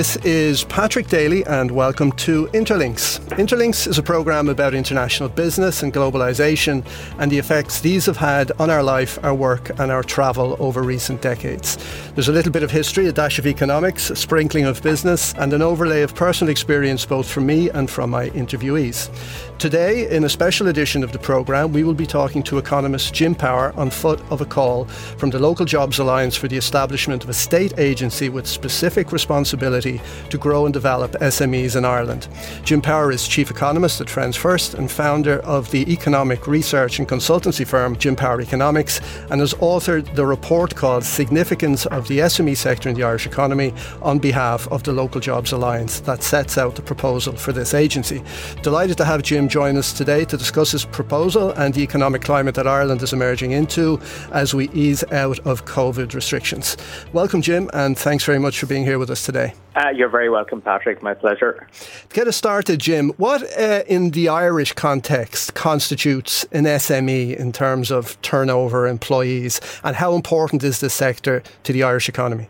This is Patrick Daly, and welcome to Interlinks. Interlinks is a programme about international business and globalisation and the effects these have had on our life, our work, and our travel over recent decades. There's a little bit of history, a dash of economics, a sprinkling of business, and an overlay of personal experience both from me and from my interviewees. Today, in a special edition of the programme, we will be talking to economist Jim Power on foot of a call from the Local Jobs Alliance for the establishment of a state agency with specific responsibility to grow and develop SMEs in Ireland. Jim Power is Chief Economist at Friends First and founder of the economic research and consultancy firm Jim Power Economics and has authored the report called Significance of the SME Sector in the Irish Economy on behalf of the Local Jobs Alliance that sets out the proposal for this agency. Delighted to have Jim join us today to discuss his proposal and the economic climate that Ireland is emerging into as we ease out of COVID restrictions. Welcome, Jim, and thanks very much for being here with us today. Uh, you're very welcome, Patrick. My pleasure. To get us started, Jim, what uh, in the Irish context constitutes an SME in terms of turnover, employees, and how important is this sector to the Irish economy?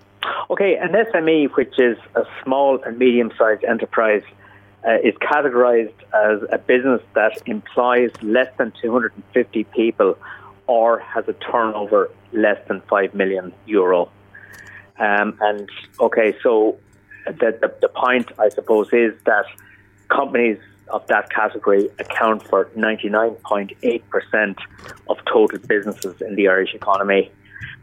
Okay, an SME, which is a small and medium sized enterprise, uh, is categorised as a business that employs less than 250 people or has a turnover less than 5 million euro. Um, and okay, so the, the, the point, I suppose, is that companies of that category account for 99.8% of total businesses in the Irish economy,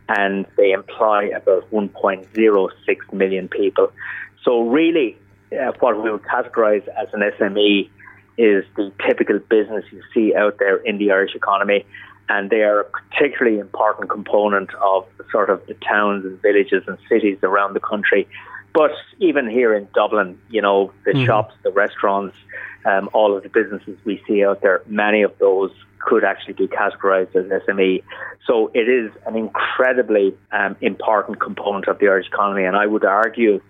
and they employ about 1.06 million people. So, really, uh, what we would categorise as an SME is the typical business you see out there in the Irish economy, and they are a particularly important component of sort of the towns and villages and cities around the country but even here in Dublin, you know, the mm shops, the restaurants, um, all of the businesses we see out there, many of those could actually be categorized as SME. So it is an incredibly um, important component of the Irish economy. And I would argue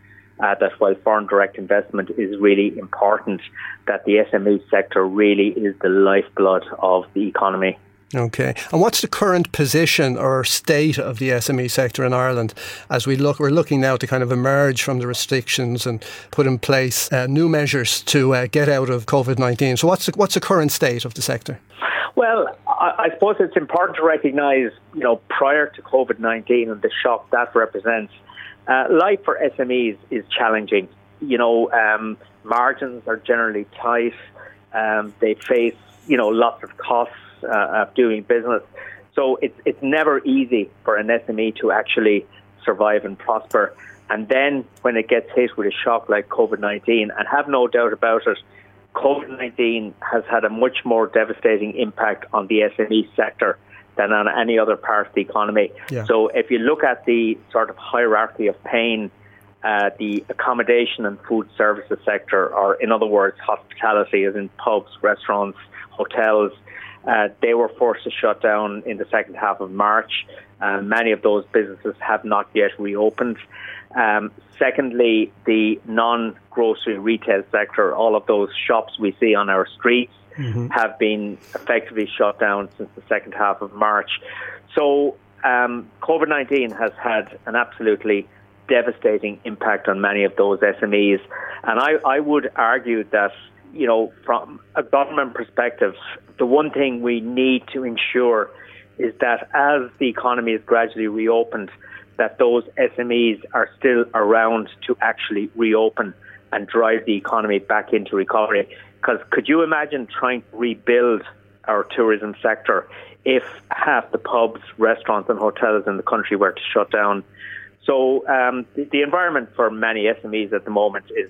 uh, that while foreign direct investment is really important, that the SME sector really is the lifeblood of the economy. Okay. And what's the current position or state of the SME sector in Ireland as we look? We're looking now to kind of emerge from the restrictions and put in place uh, new measures to uh, get out of COVID 19. So, what's the, what's the current state of the sector? Well, I, suppose it's important to recognise, you know, prior to COVID 19 and the shock that represents, uh, life for SMEs is challenging. You know, um, margins are generally tight. Um, they face, you know, lots of costs uh, of doing business. So it's it's never easy for an SME to actually survive and prosper. And then when it gets hit with a shock like COVID nineteen, and have no doubt about it, COVID nineteen has had a much more devastating impact on the SME sector than on any other part of the economy. Yeah. So if you look at the sort of hierarchy of pain, uh, the accommodation and food services sector, or in other words, hospitality, as in pubs, restaurants, hotels, uh, they were forced to shut down in the second half of March. Uh, many of those businesses have not yet reopened. Um, secondly, the non grocery retail sector, all of those shops we see on our streets, mm-hmm. have been effectively shut down since the second half of March. So, um, COVID 19 has had an absolutely devastating impact on many of those SMEs. And I, I would argue that you know, from a government perspective, the one thing we need to ensure is that as the economy is gradually reopened, that those SMEs are still around to actually reopen and drive the economy back into recovery. Because could you imagine trying to rebuild our tourism sector if half the pubs, restaurants, and hotels in the country were to shut down? So um, the, the environment for many SMEs at the moment is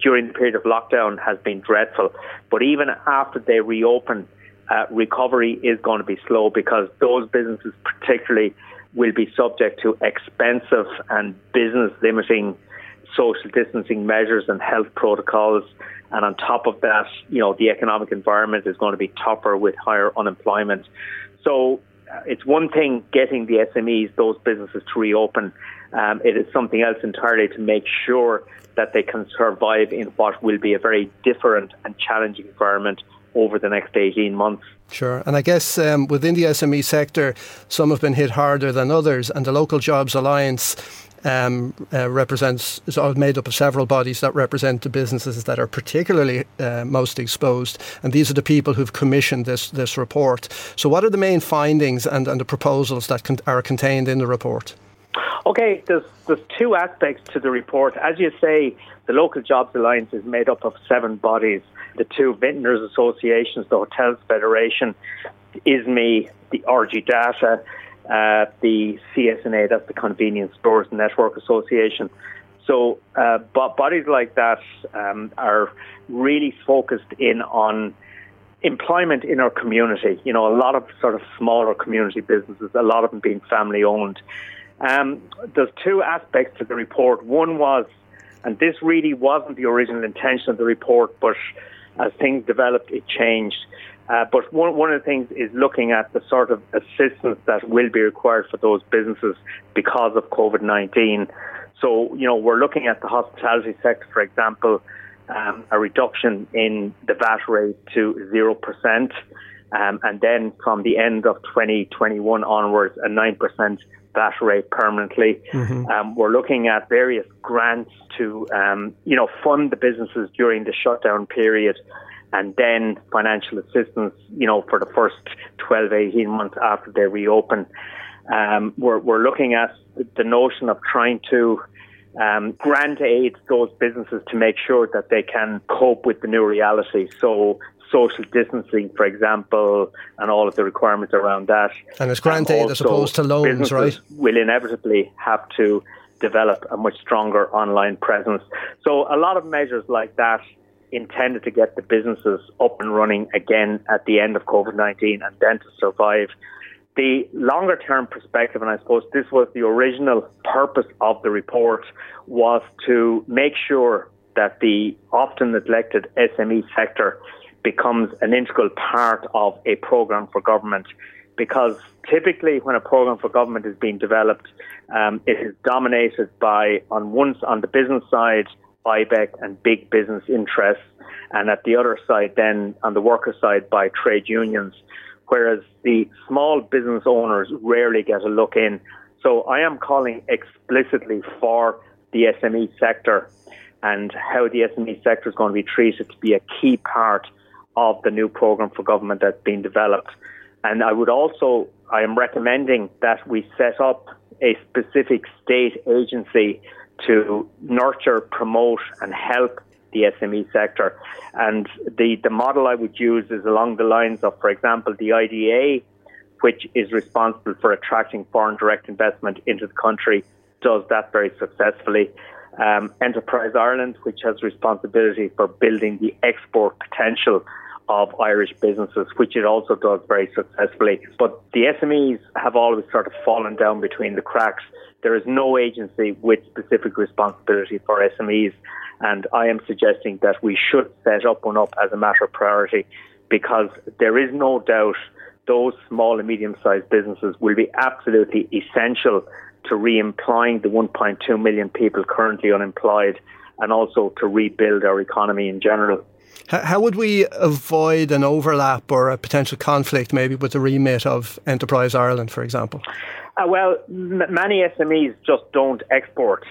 during the period of lockdown has been dreadful. But even after they reopen, uh, recovery is going to be slow because those businesses, particularly, will be subject to expensive and business limiting social distancing measures and health protocols. And on top of that, you know, the economic environment is going to be tougher with higher unemployment. So it's one thing getting the SMEs, those businesses to reopen. Um, it is something else entirely to make sure that they can survive in what will be a very different and challenging environment over the next 18 months. Sure. And I guess um, within the SME sector, some have been hit harder than others, and the Local Jobs Alliance um, uh, represents is made up of several bodies that represent the businesses that are particularly uh, most exposed, and these are the people who've commissioned this this report. So, what are the main findings and, and the proposals that con- are contained in the report? Okay, there's there's two aspects to the report. As you say, the Local Jobs Alliance is made up of seven bodies: the two vintners associations, the Hotels Federation, ISME, the RG Data, uh, the CSNA, that's the Convenience Stores Network Association. So, uh, but bodies like that um, are really focused in on employment in our community. You know, a lot of sort of smaller community businesses, a lot of them being family owned. Um, there's two aspects to the report. One was, and this really wasn't the original intention of the report, but as things developed, it changed. Uh, but one, one of the things is looking at the sort of assistance that will be required for those businesses because of COVID 19. So, you know, we're looking at the hospitality sector, for example, um, a reduction in the VAT rate to 0%. Um, and then from the end of 2021 onwards, a 9% VAT rate permanently. Mm-hmm. Um, we're looking at various grants to, um, you know, fund the businesses during the shutdown period and then financial assistance, you know, for the first 12, 18 months after they reopen. Um, we're, we're looking at the notion of trying to um, grant aid those businesses to make sure that they can cope with the new reality. So social distancing, for example, and all of the requirements around that. And it's grant aid as opposed to loans, right? Will inevitably have to develop a much stronger online presence. So a lot of measures like that intended to get the businesses up and running again at the end of COVID 19 and then to survive. The longer term perspective, and I suppose this was the original purpose of the report, was to make sure that the often neglected SME sector becomes an integral part of a program for government. Because typically, when a program for government is being developed, um, it is dominated by, on one on the business side, IBEC and big business interests, and at the other side, then on the worker side, by trade unions, whereas the small business owners rarely get a look in. So I am calling explicitly for the SME sector and how the SME sector is going to be treated to be a key part of the new program for government that's being developed. And I would also, I am recommending that we set up a specific state agency to nurture, promote, and help the SME sector. And the, the model I would use is along the lines of, for example, the IDA, which is responsible for attracting foreign direct investment into the country, does that very successfully. Um, Enterprise Ireland, which has responsibility for building the export potential of Irish businesses, which it also does very successfully. But the SMEs have always sort of fallen down between the cracks. There is no agency with specific responsibility for SMEs. And I am suggesting that we should set up one up as a matter of priority because there is no doubt those small and medium sized businesses will be absolutely essential to re employing the 1.2 million people currently unemployed and also to rebuild our economy in general. How would we avoid an overlap or a potential conflict maybe with the remit of Enterprise Ireland, for example? Uh, well, m- many SMEs just don't export.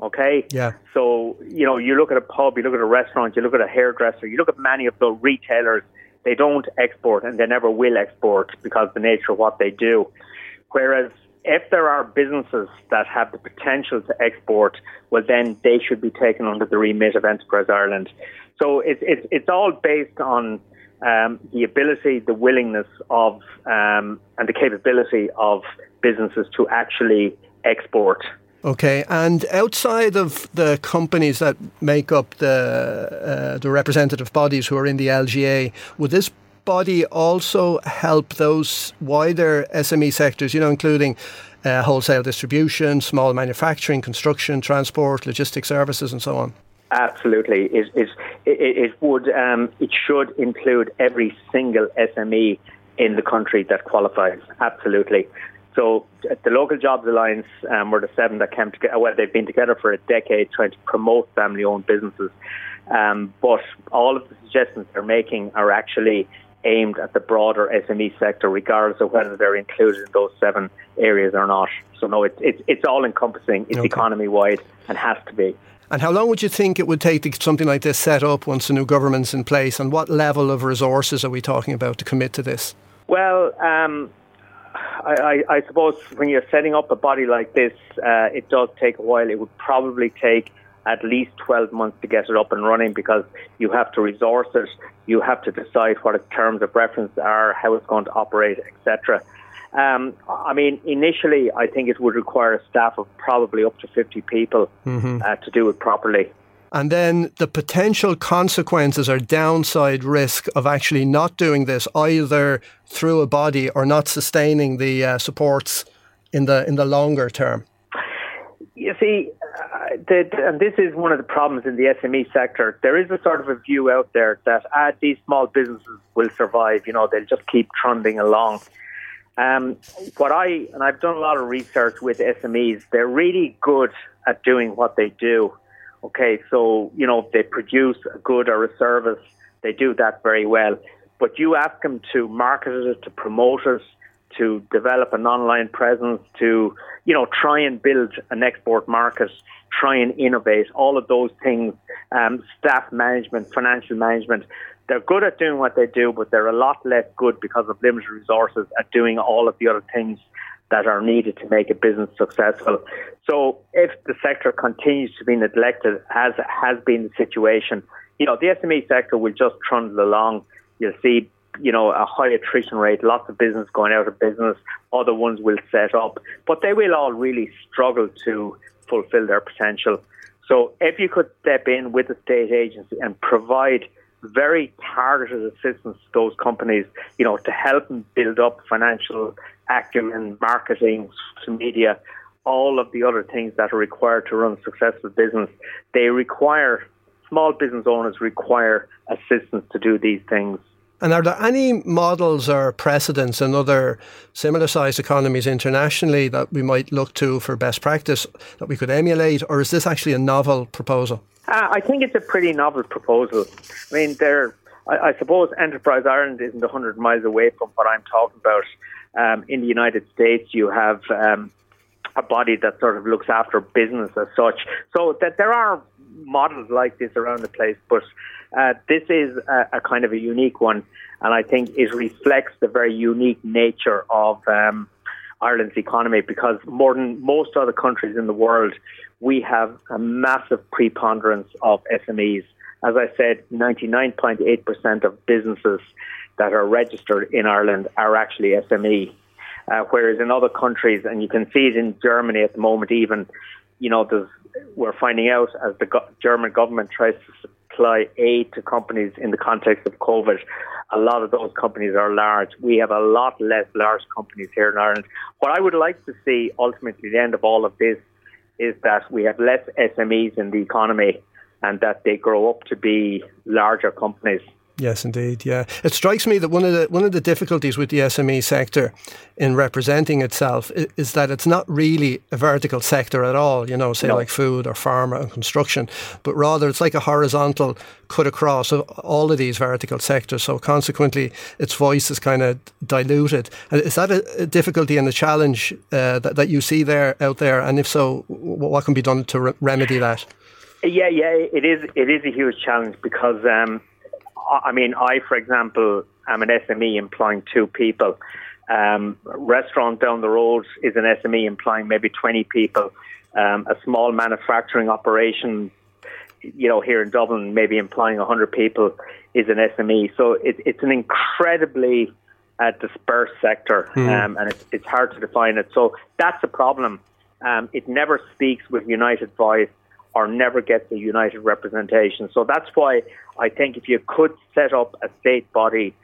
Okay. Yeah. So you know, you look at a pub, you look at a restaurant, you look at a hairdresser, you look at many of the retailers. They don't export, and they never will export because of the nature of what they do. Whereas if there are businesses that have the potential to export, well, then they should be taken under the remit of Enterprise Ireland. So it's it's it's all based on um, the ability, the willingness of, um, and the capability of businesses to actually export. Okay, and outside of the companies that make up the uh, the representative bodies who are in the LGA, would this body also help those wider SME sectors? You know, including uh, wholesale distribution, small manufacturing, construction, transport, logistic services, and so on. Absolutely, it, it, it, would um, it should include every single SME in the country that qualifies. Absolutely. So the Local Jobs Alliance um, were the seven that came together. Well, they've been together for a decade trying to promote family-owned businesses. Um, but all of the suggestions they're making are actually aimed at the broader SME sector, regardless of whether they're included in those seven areas or not. So no, it's it's, it's all encompassing. It's okay. economy wide and has to be. And how long would you think it would take to get something like this set up once the new government's in place? And what level of resources are we talking about to commit to this? Well, um, I, I, I, suppose when you're setting up a body like this, uh, it does take a while. It would probably take at least 12 months to get it up and running because you have to resource it, you have to decide what its terms of reference are, how it's going to operate, etc. Um, I mean, initially, I think it would require a staff of probably up to 50 people mm-hmm. uh, to do it properly. And then the potential consequences or downside risk of actually not doing this, either through a body or not sustaining the uh, supports in the in the longer term. You see, uh, the, and this is one of the problems in the SME sector. There is a sort of a view out there that ah, these small businesses will survive. You know, they'll just keep trundling along. Um, what I, and I've done a lot of research with SMEs, they're really good at doing what they do. Okay, so, you know, they produce a good or a service, they do that very well. But you ask them to market it, to promote it, to develop an online presence, to, you know, try and build an export market, try and innovate, all of those things, um, staff management, financial management, they're good at doing what they do, but they're a lot less good because of limited resources at doing all of the other things that are needed to make a business successful. So if the sector continues to be neglected, as has been the situation, you know, the SME sector will just trundle along. You'll see, you know, a high attrition rate, lots of business going out of business, other ones will set up, but they will all really struggle to fulfill their potential. So if you could step in with the state agency and provide very targeted assistance to those companies, you know, to help them build up financial acumen, marketing, social media, all of the other things that are required to run a successful business. They require, small business owners require assistance to do these things. And are there any models or precedents in other similar sized economies internationally that we might look to for best practice that we could emulate, or is this actually a novel proposal? Uh, I think it's a pretty novel proposal. I mean, there. I, I, suppose Enterprise Ireland isn't 100 miles away from what I'm talking about. Um, in the United States, you have um, a body that sort of looks after business as such. So that there are models like this around the place, but uh, this is a, a, kind of a unique one, and I think it reflects the very unique nature of um, Ireland's economy because more than most other countries in the world, we have a massive preponderance of SMEs. As I said, 99.8% of businesses that are registered in Ireland are actually SME. Uh, whereas in other countries, and you can see it in Germany at the moment, even, you know, we're finding out as the go- German government tries to supply aid to companies in the context of COVID, a lot of those companies are large. We have a lot less large companies here in Ireland. What I would like to see ultimately, the end of all of this, is that we have less SMEs in the economy and that they grow up to be larger companies. Yes, indeed. Yeah, it strikes me that one of the one of the difficulties with the SME sector in representing itself is, is that it's not really a vertical sector at all. You know, say no. like food or pharma and construction, but rather it's like a horizontal cut across of all of these vertical sectors. So consequently, its voice is kind of diluted. Is that a, a difficulty and a challenge uh, that that you see there out there? And if so, what can be done to re- remedy that? Yeah, yeah, it is. It is a huge challenge because. Um, I mean, I, for example, am an SME employing two people. Um, restaurant down the road is an SME employing maybe 20 people. Um, a small manufacturing operation, you know, here in Dublin, maybe employing 100 people is an SME. So it, it's an incredibly uh, dispersed sector, mm. um, and it's, it's hard to define it. So that's a problem. Um, it never speaks with united voice or never gets a united representation. So that's why I think if you could set up a state body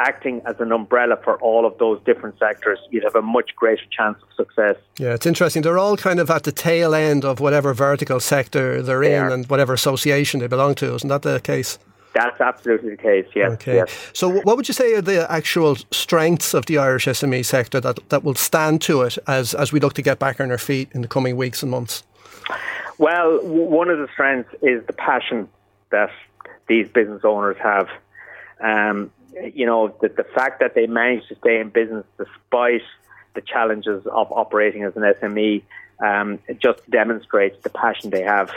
acting as an umbrella for all of those different sectors, you'd have a much greater chance of success. Yeah, it's interesting. They're all kind of at the tail end of whatever vertical sector they're they in are. and whatever association they belong to. Isn't that the case? That's absolutely the case, yes. Okay. Yes. So, what would you say are the actual strengths of the Irish SME sector that, that will stand to it as, as we look to get back on our feet in the coming weeks and months? Well, one of the strengths is the passion that these business owners have. Um, you know, the, the fact that they managed to stay in business despite the challenges of operating as an SME um, just demonstrates the passion they have.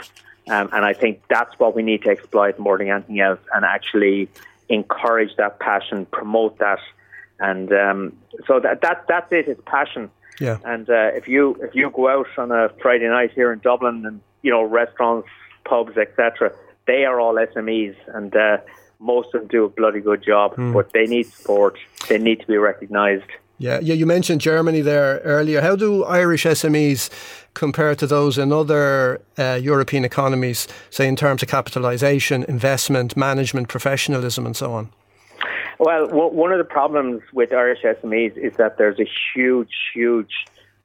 Um, and I think that's what we need to exploit more than anything else and actually encourage that passion, promote that. And um, so that, that that's it, it's passion. Yeah. And uh, if you if you go out on a Friday night here in Dublin and you know restaurants, pubs, etc., they are all SMEs, and uh, most of them do a bloody good job. Mm. But they need support. They need to be recognised. Yeah, yeah. You mentioned Germany there earlier. How do Irish SMEs compare to those in other uh, European economies, say in terms of capitalisation, investment, management, professionalism, and so on? Well, one of the problems with Irish SMEs is that there's a huge, huge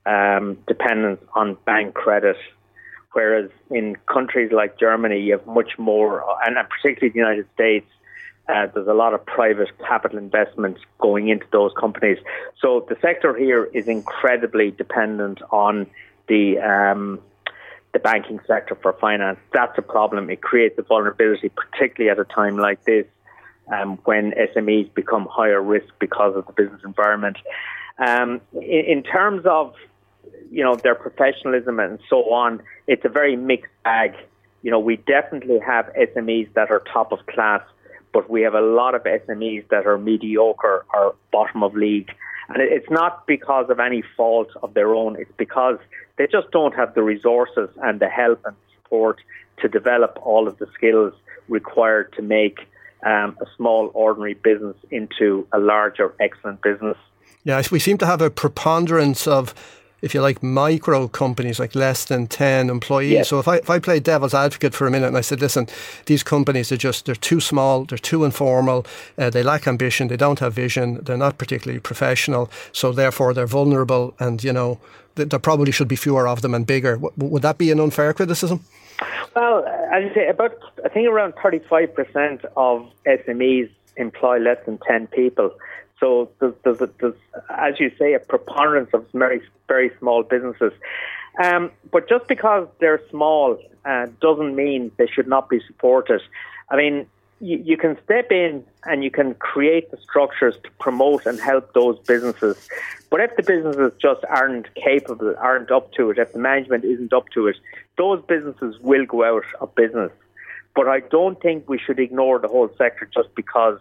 um, dependence on bank credit, whereas in countries like Germany, you have much more, and particularly the United States, uh, there's a lot of private capital investment going into those companies. So the sector here is incredibly dependent on the um, the banking sector for finance. That's a problem. It creates a vulnerability, particularly at a time like this, um, when SMEs become higher risk because of the business environment. Um, in, in terms of you know their professionalism and so on, it's a very mixed bag. You know, we definitely have SMEs that are top of class but we have a lot of SMEs that are mediocre or bottom of league. And it's not because of any fault of their own, it's because they just don't have the resources and the help and support to develop all of the skills required to make um, a small, ordinary business into a larger, excellent business. Yeah, we seem to have a preponderance of if you like, micro companies like less than 10 employees. Yes. So if I, if I play devil's advocate for a minute and I said, listen, these companies are just, they're too small, they're too informal, uh, they lack ambition, they don't have vision, they're not particularly professional, so therefore they're vulnerable and, you know, th- there probably should be fewer of them and bigger. W- would that be an unfair criticism? Well, as you say, about, I think around 35% of SMEs employ less than 10 people. So there's, there's, there's, as you say, a preponderance of very, very small businesses. Um, but just because they're small uh, doesn't mean they should not be supported. I mean, you, you can step in and you can create the structures to promote and help those businesses. But if the businesses just aren't capable, aren't up to it, if the management isn't up to it, those businesses will go out of business. But I don't think we should ignore the whole sector just because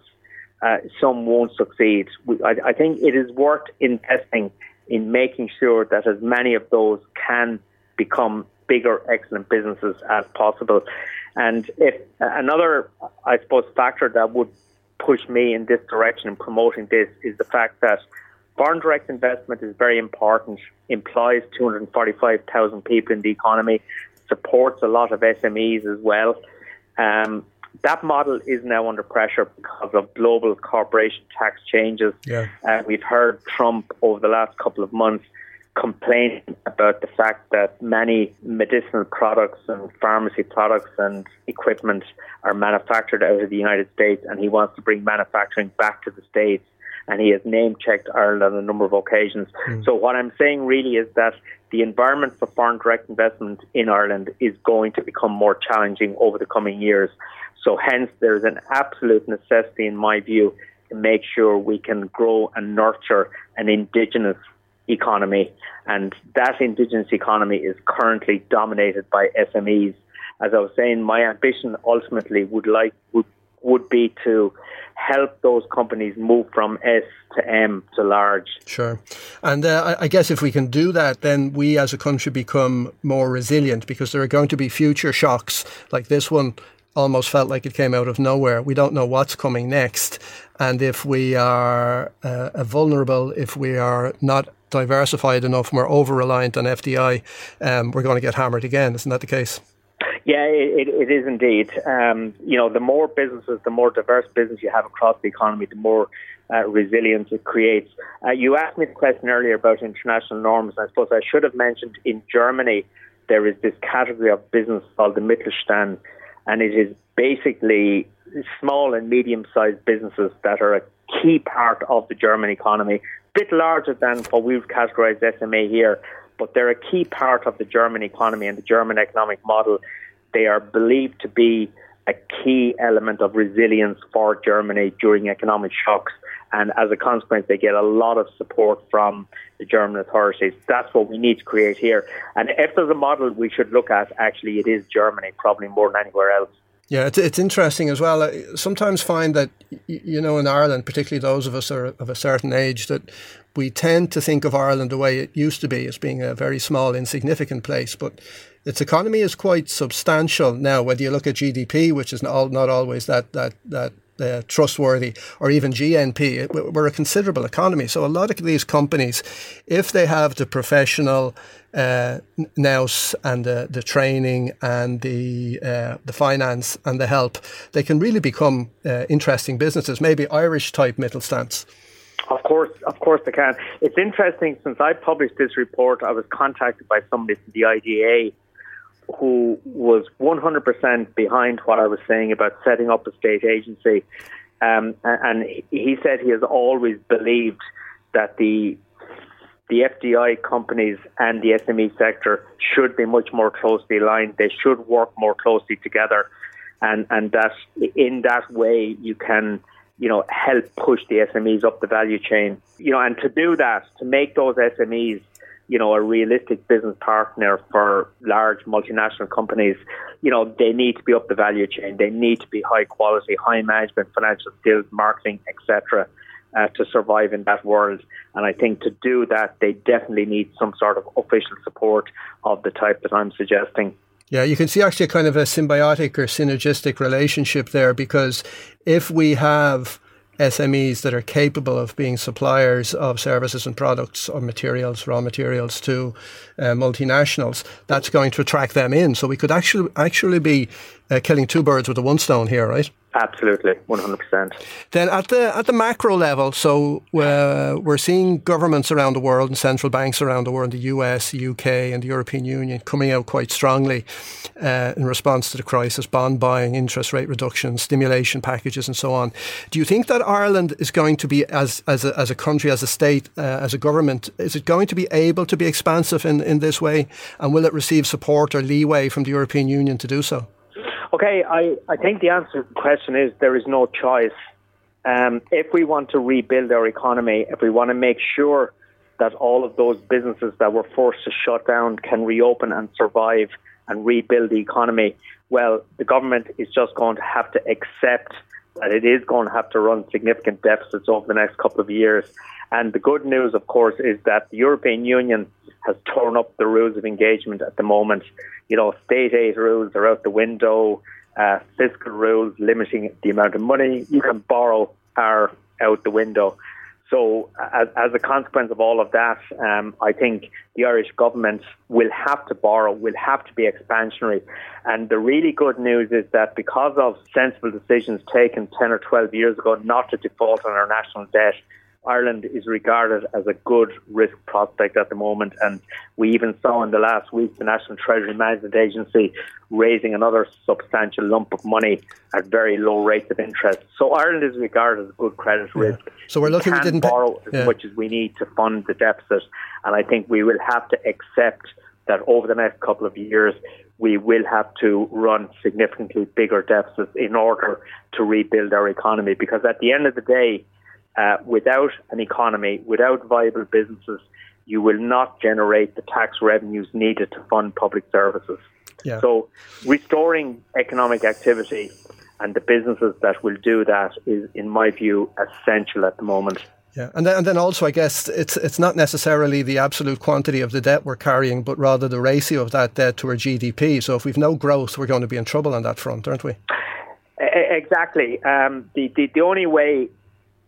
uh, some won't succeed. I, I think it is worth investing in making sure that as many of those can become bigger, excellent businesses as possible. And if another, I suppose, factor that would push me in this direction in promoting this is the fact that foreign direct investment is very important, employs 245,000 people in the economy, supports a lot of SMEs as well. Um, that model is now under pressure because of global corporation tax changes. Yeah. Uh, we've heard Trump over the last couple of months complain about the fact that many medicinal products and pharmacy products and equipment are manufactured out of the United States, and he wants to bring manufacturing back to the States. And he has name checked Ireland on a number of occasions. Mm. So, what I'm saying really is that the environment for foreign direct investment in Ireland is going to become more challenging over the coming years. So hence there's an absolute necessity in my view to make sure we can grow and nurture an indigenous economy. And that indigenous economy is currently dominated by SMEs. As I was saying, my ambition ultimately would like would, would be to help those companies move from S to M to large. Sure. And uh, I guess if we can do that, then we as a country become more resilient because there are going to be future shocks like this one almost felt like it came out of nowhere. We don't know what's coming next. And if we are uh, vulnerable, if we are not diversified enough, and we're over reliant on FDI, um, we're going to get hammered again. Isn't that the case? Yeah, it, it is indeed. Um, you know, the more businesses, the more diverse business you have across the economy, the more uh, resilience it creates. Uh, you asked me the question earlier about international norms. I suppose I should have mentioned in Germany there is this category of business called the Mittelstand, and it is basically small and medium sized businesses that are a key part of the German economy, bit larger than what we would categorize SME here, but they're a key part of the German economy and the German economic model. They are believed to be a key element of resilience for Germany during economic shocks. And as a consequence, they get a lot of support from the German authorities. That's what we need to create here. And if there's a model we should look at, actually, it is Germany, probably more than anywhere else. Yeah, it's, it's interesting as well. I sometimes find that, you know, in Ireland, particularly those of us are of a certain age, that we tend to think of Ireland the way it used to be as being a very small, insignificant place. But its economy is quite substantial now. Whether you look at GDP, which is not, not always that that that uh, trustworthy, or even GNP, we're a considerable economy. So a lot of these companies, if they have the professional uh, nous and the, the training and the uh, the finance and the help, they can really become uh, interesting businesses. Maybe Irish type Mittelstands. Of course, of course they can. It's interesting. Since I published this report, I was contacted by somebody from the IDA who was 100% behind what I was saying about setting up a state agency. Um, and he said he has always believed that the the FDI companies and the SME sector should be much more closely aligned. They should work more closely together, and and that in that way you can you know help push the SMEs up the value chain. You know, and to do that, to make those SMEs you know, a realistic business partner for large multinational companies, you know, they need to be up the value chain. They need to be high quality, high management, financial skills, marketing, etc. Uh, to survive in that world. And I think to do that, they definitely need some sort of official support of the type that I'm suggesting. Yeah, you can see actually a kind of a symbiotic or synergistic relationship there because if we have SMEs that are capable of being suppliers of services and products or materials, raw materials to uh, multinationals, that's going to attract them in. So we could actually actually be uh, killing two birds with a one stone here, right? Absolutely, one hundred percent. Then at the at the macro level, so uh, we're seeing governments around the world and central banks around the world, the US, UK, and the European Union coming out quite strongly uh, in response to the crisis, bond buying, interest rate reductions, stimulation packages, and so on. Do you think that Ireland is going to be as as a, as a country, as a state, uh, as a government, is it going to be able to be expansive in in this way, and will it receive support or leeway from the European Union to do so? Okay, I, I think the answer to the question is there is no choice. Um, if we want to rebuild our economy, if we want to make sure that all of those businesses that were forced to shut down can reopen and survive and rebuild the economy, well, the government is just going to have to accept that it is going to have to run significant deficits over the next couple of years. And the good news, of course, is that the European Union has torn up the rules of engagement at the moment. You know, state aid rules are out the window, uh, fiscal rules limiting the amount of money you can borrow are out the window. So, as, as a consequence of all of that, um, I think the Irish government will have to borrow, will have to be expansionary. And the really good news is that because of sensible decisions taken 10 or 12 years ago not to default on our national debt, Ireland is regarded as a good risk prospect at the moment. And we even saw in the last week the National Treasury Management Agency raising another substantial lump of money at very low rates of interest. So Ireland is regarded as a good credit yeah. risk. So we're looking we didn't borrow as yeah. much as we need to fund the deficit. And I think we will have to accept that over the next couple of years, we will have to run significantly bigger deficits in order to rebuild our economy. Because at the end of the day, uh, without an economy, without viable businesses, you will not generate the tax revenues needed to fund public services. Yeah. So, restoring economic activity and the businesses that will do that is, in my view, essential at the moment. Yeah, and then, and then also, I guess it's it's not necessarily the absolute quantity of the debt we're carrying, but rather the ratio of that debt to our GDP. So if we've no growth, we're going to be in trouble on that front, aren't we? Exactly. Um, the, the the only way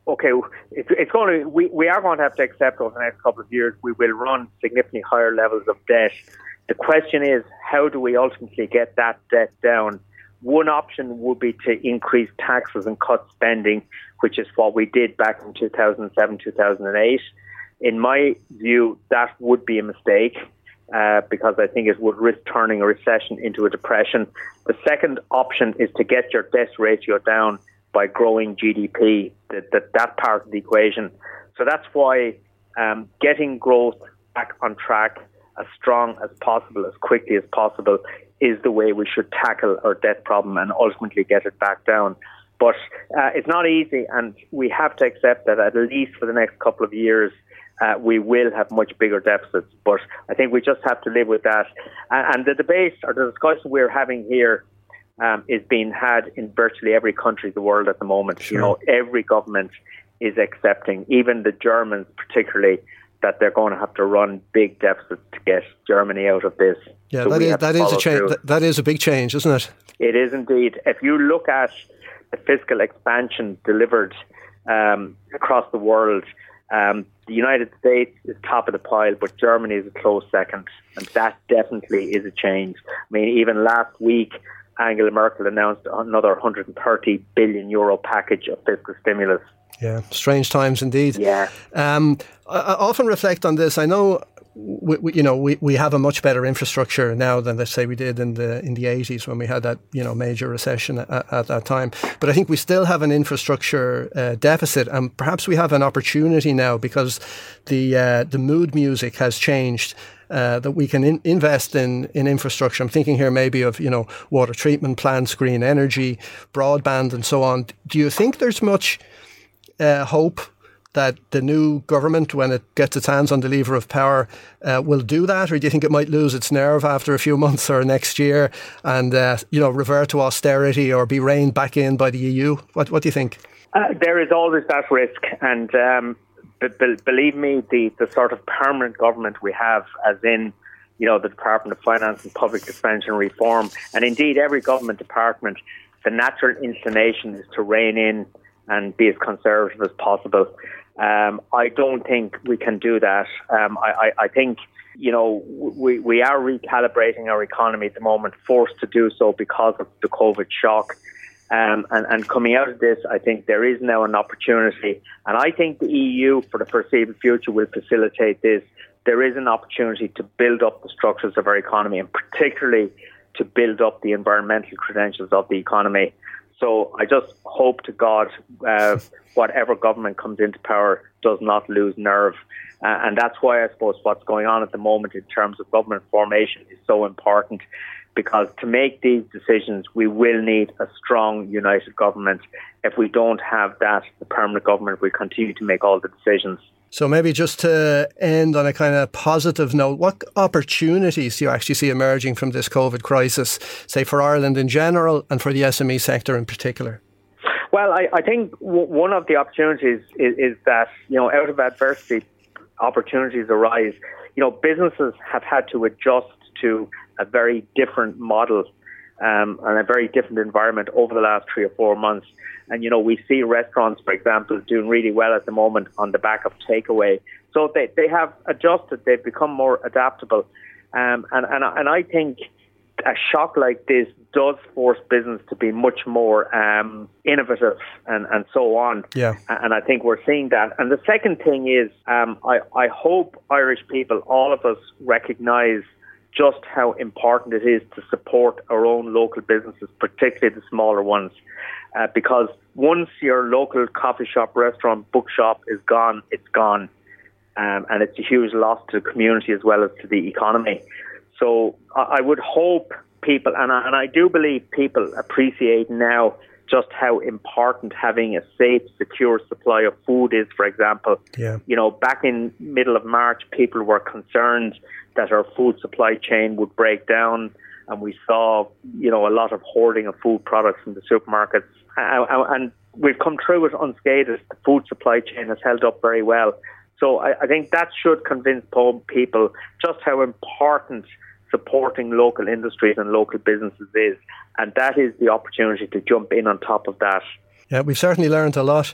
okay, it's, it's going to, we, we are going to have to accept over the next couple of years we will run significantly higher levels of debt. The question is, how do we ultimately get that debt down? One option would be to increase taxes and cut spending, which is what we did back in 2007, 2008. In my view, that would be a mistake. Uh, because I think it would risk turning a recession into a depression. The second option is to get your debt ratio down by growing GDP, that, that, that part of the equation. So that's why um, getting growth back on track as strong as possible, as quickly as possible, is the way we should tackle our debt problem and ultimately get it back down. But uh, it's not easy, and we have to accept that at least for the next couple of years, uh, we will have much bigger deficits. But I think we just have to live with that. And, and the debate or the discussion we're having here um, is being had in virtually every country of the world at the moment. Sure. You know, every government is accepting, even the Germans particularly, that they're going to have to run big deficits to get Germany out of this. Yeah, so that is that is a change. That, that is a big change, isn't it? It is indeed. If you look at the fiscal expansion delivered um, across the world, um, the United States is top of the pile, but Germany is a close second, and that definitely is a change. I mean, even last week, Angela Merkel announced another 130 billion euro package of fiscal stimulus. Yeah, strange times indeed. Yeah. Um, I, I often reflect on this. I know we, we, you know, we, we have a much better infrastructure now than let's say we did in the in the eighties when we had that you know major recession at, at, that time. But I think we still have an infrastructure uh, deficit, and perhaps we have an opportunity now because the uh, the mood music has changed. Uh, that we can in, invest in in infrastructure. I'm thinking here maybe of you know water treatment plants, green energy, broadband, and so on. Do you think there's much uh, hope that the new government, when it gets its hands on the lever of power, uh, will do that, or do you think it might lose its nerve after a few months or next year and uh, you know revert to austerity or be reined back in by the EU? What What do you think? Uh, there is always that risk, and um, believe me, the the sort of permanent government we have, as in you know the Department of Finance and Public Expenditure Reform, and indeed every government department, the natural inclination is to rein in and be as conservative as possible. Um, I don't think we can do that. Um, I, I, I, think, you know, we, we are recalibrating our economy at the moment, forced to do so because of the COVID shock. Um, and, and coming out of this, I think there is now an opportunity. And I think the EU, for the foreseeable future, will facilitate this. There is an opportunity to build up the structures of our economy and particularly to build up the environmental credentials of the economy. So I just hope to God uh, whatever government comes into power does not lose nerve. Uh, and that's why I suppose what's going on at the moment in terms of government formation is so important because to make these decisions, we will need a strong, united government. If we don't have that, the permanent government will continue to make all the decisions. So maybe just to end on a kind of positive note, what opportunities do you actually see emerging from this COVID crisis, say for Ireland in general and for the SME sector in particular? Well, I, I think w- one of the opportunities is, is that, you know, out of adversity, opportunities arise. You know, businesses have had to adjust to a very different model um, and a very different environment over the last three or four months. And, you know, we see restaurants, for example, doing really well at the moment on the back of takeaway. So they, they have adjusted, they've become more adaptable. Um, and, and, and I think a shock like this does force business to be much more um, innovative and, and so on. Yeah. And I think we're seeing that. And the second thing is, um, I, I hope Irish people, all of us, recognize just how important it is to support our own local businesses, particularly the smaller ones. Uh, because once your local coffee shop, restaurant, bookshop is gone, it's gone. Um, and it's a huge loss to the community as well as to the economy. So I, I would hope people, and I, and I do believe people appreciate now just how important having a safe, secure supply of food is, for example. Yeah. You know, back in middle of March, people were concerned that our food supply chain would break down, and we saw, you know, a lot of hoarding of food products in the supermarkets, and we've come through it unscathed. The food supply chain has held up very well. So I, I think that should convince people just how important supporting local industries and local businesses is, and that is the opportunity to jump in on top of that yeah, we've certainly learned a lot.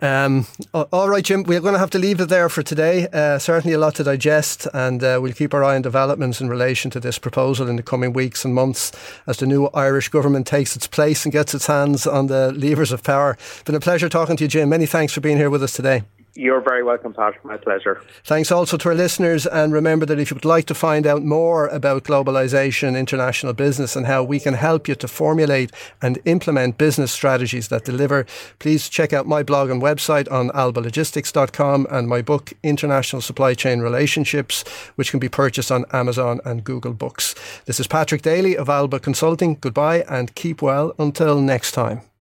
Um, all right, Jim, we're going to have to leave it there for today. Uh, certainly a lot to digest, and uh, we'll keep our eye on developments in relation to this proposal in the coming weeks and months as the new Irish government takes its place and gets its hands on the levers of power. Been a pleasure talking to you, Jim. Many thanks for being here with us today. You're very welcome, Patrick. My pleasure. Thanks also to our listeners. And remember that if you would like to find out more about globalization, international business, and how we can help you to formulate and implement business strategies that deliver, please check out my blog and website on albalogistics.com and my book, International Supply Chain Relationships, which can be purchased on Amazon and Google Books. This is Patrick Daly of Alba Consulting. Goodbye and keep well until next time.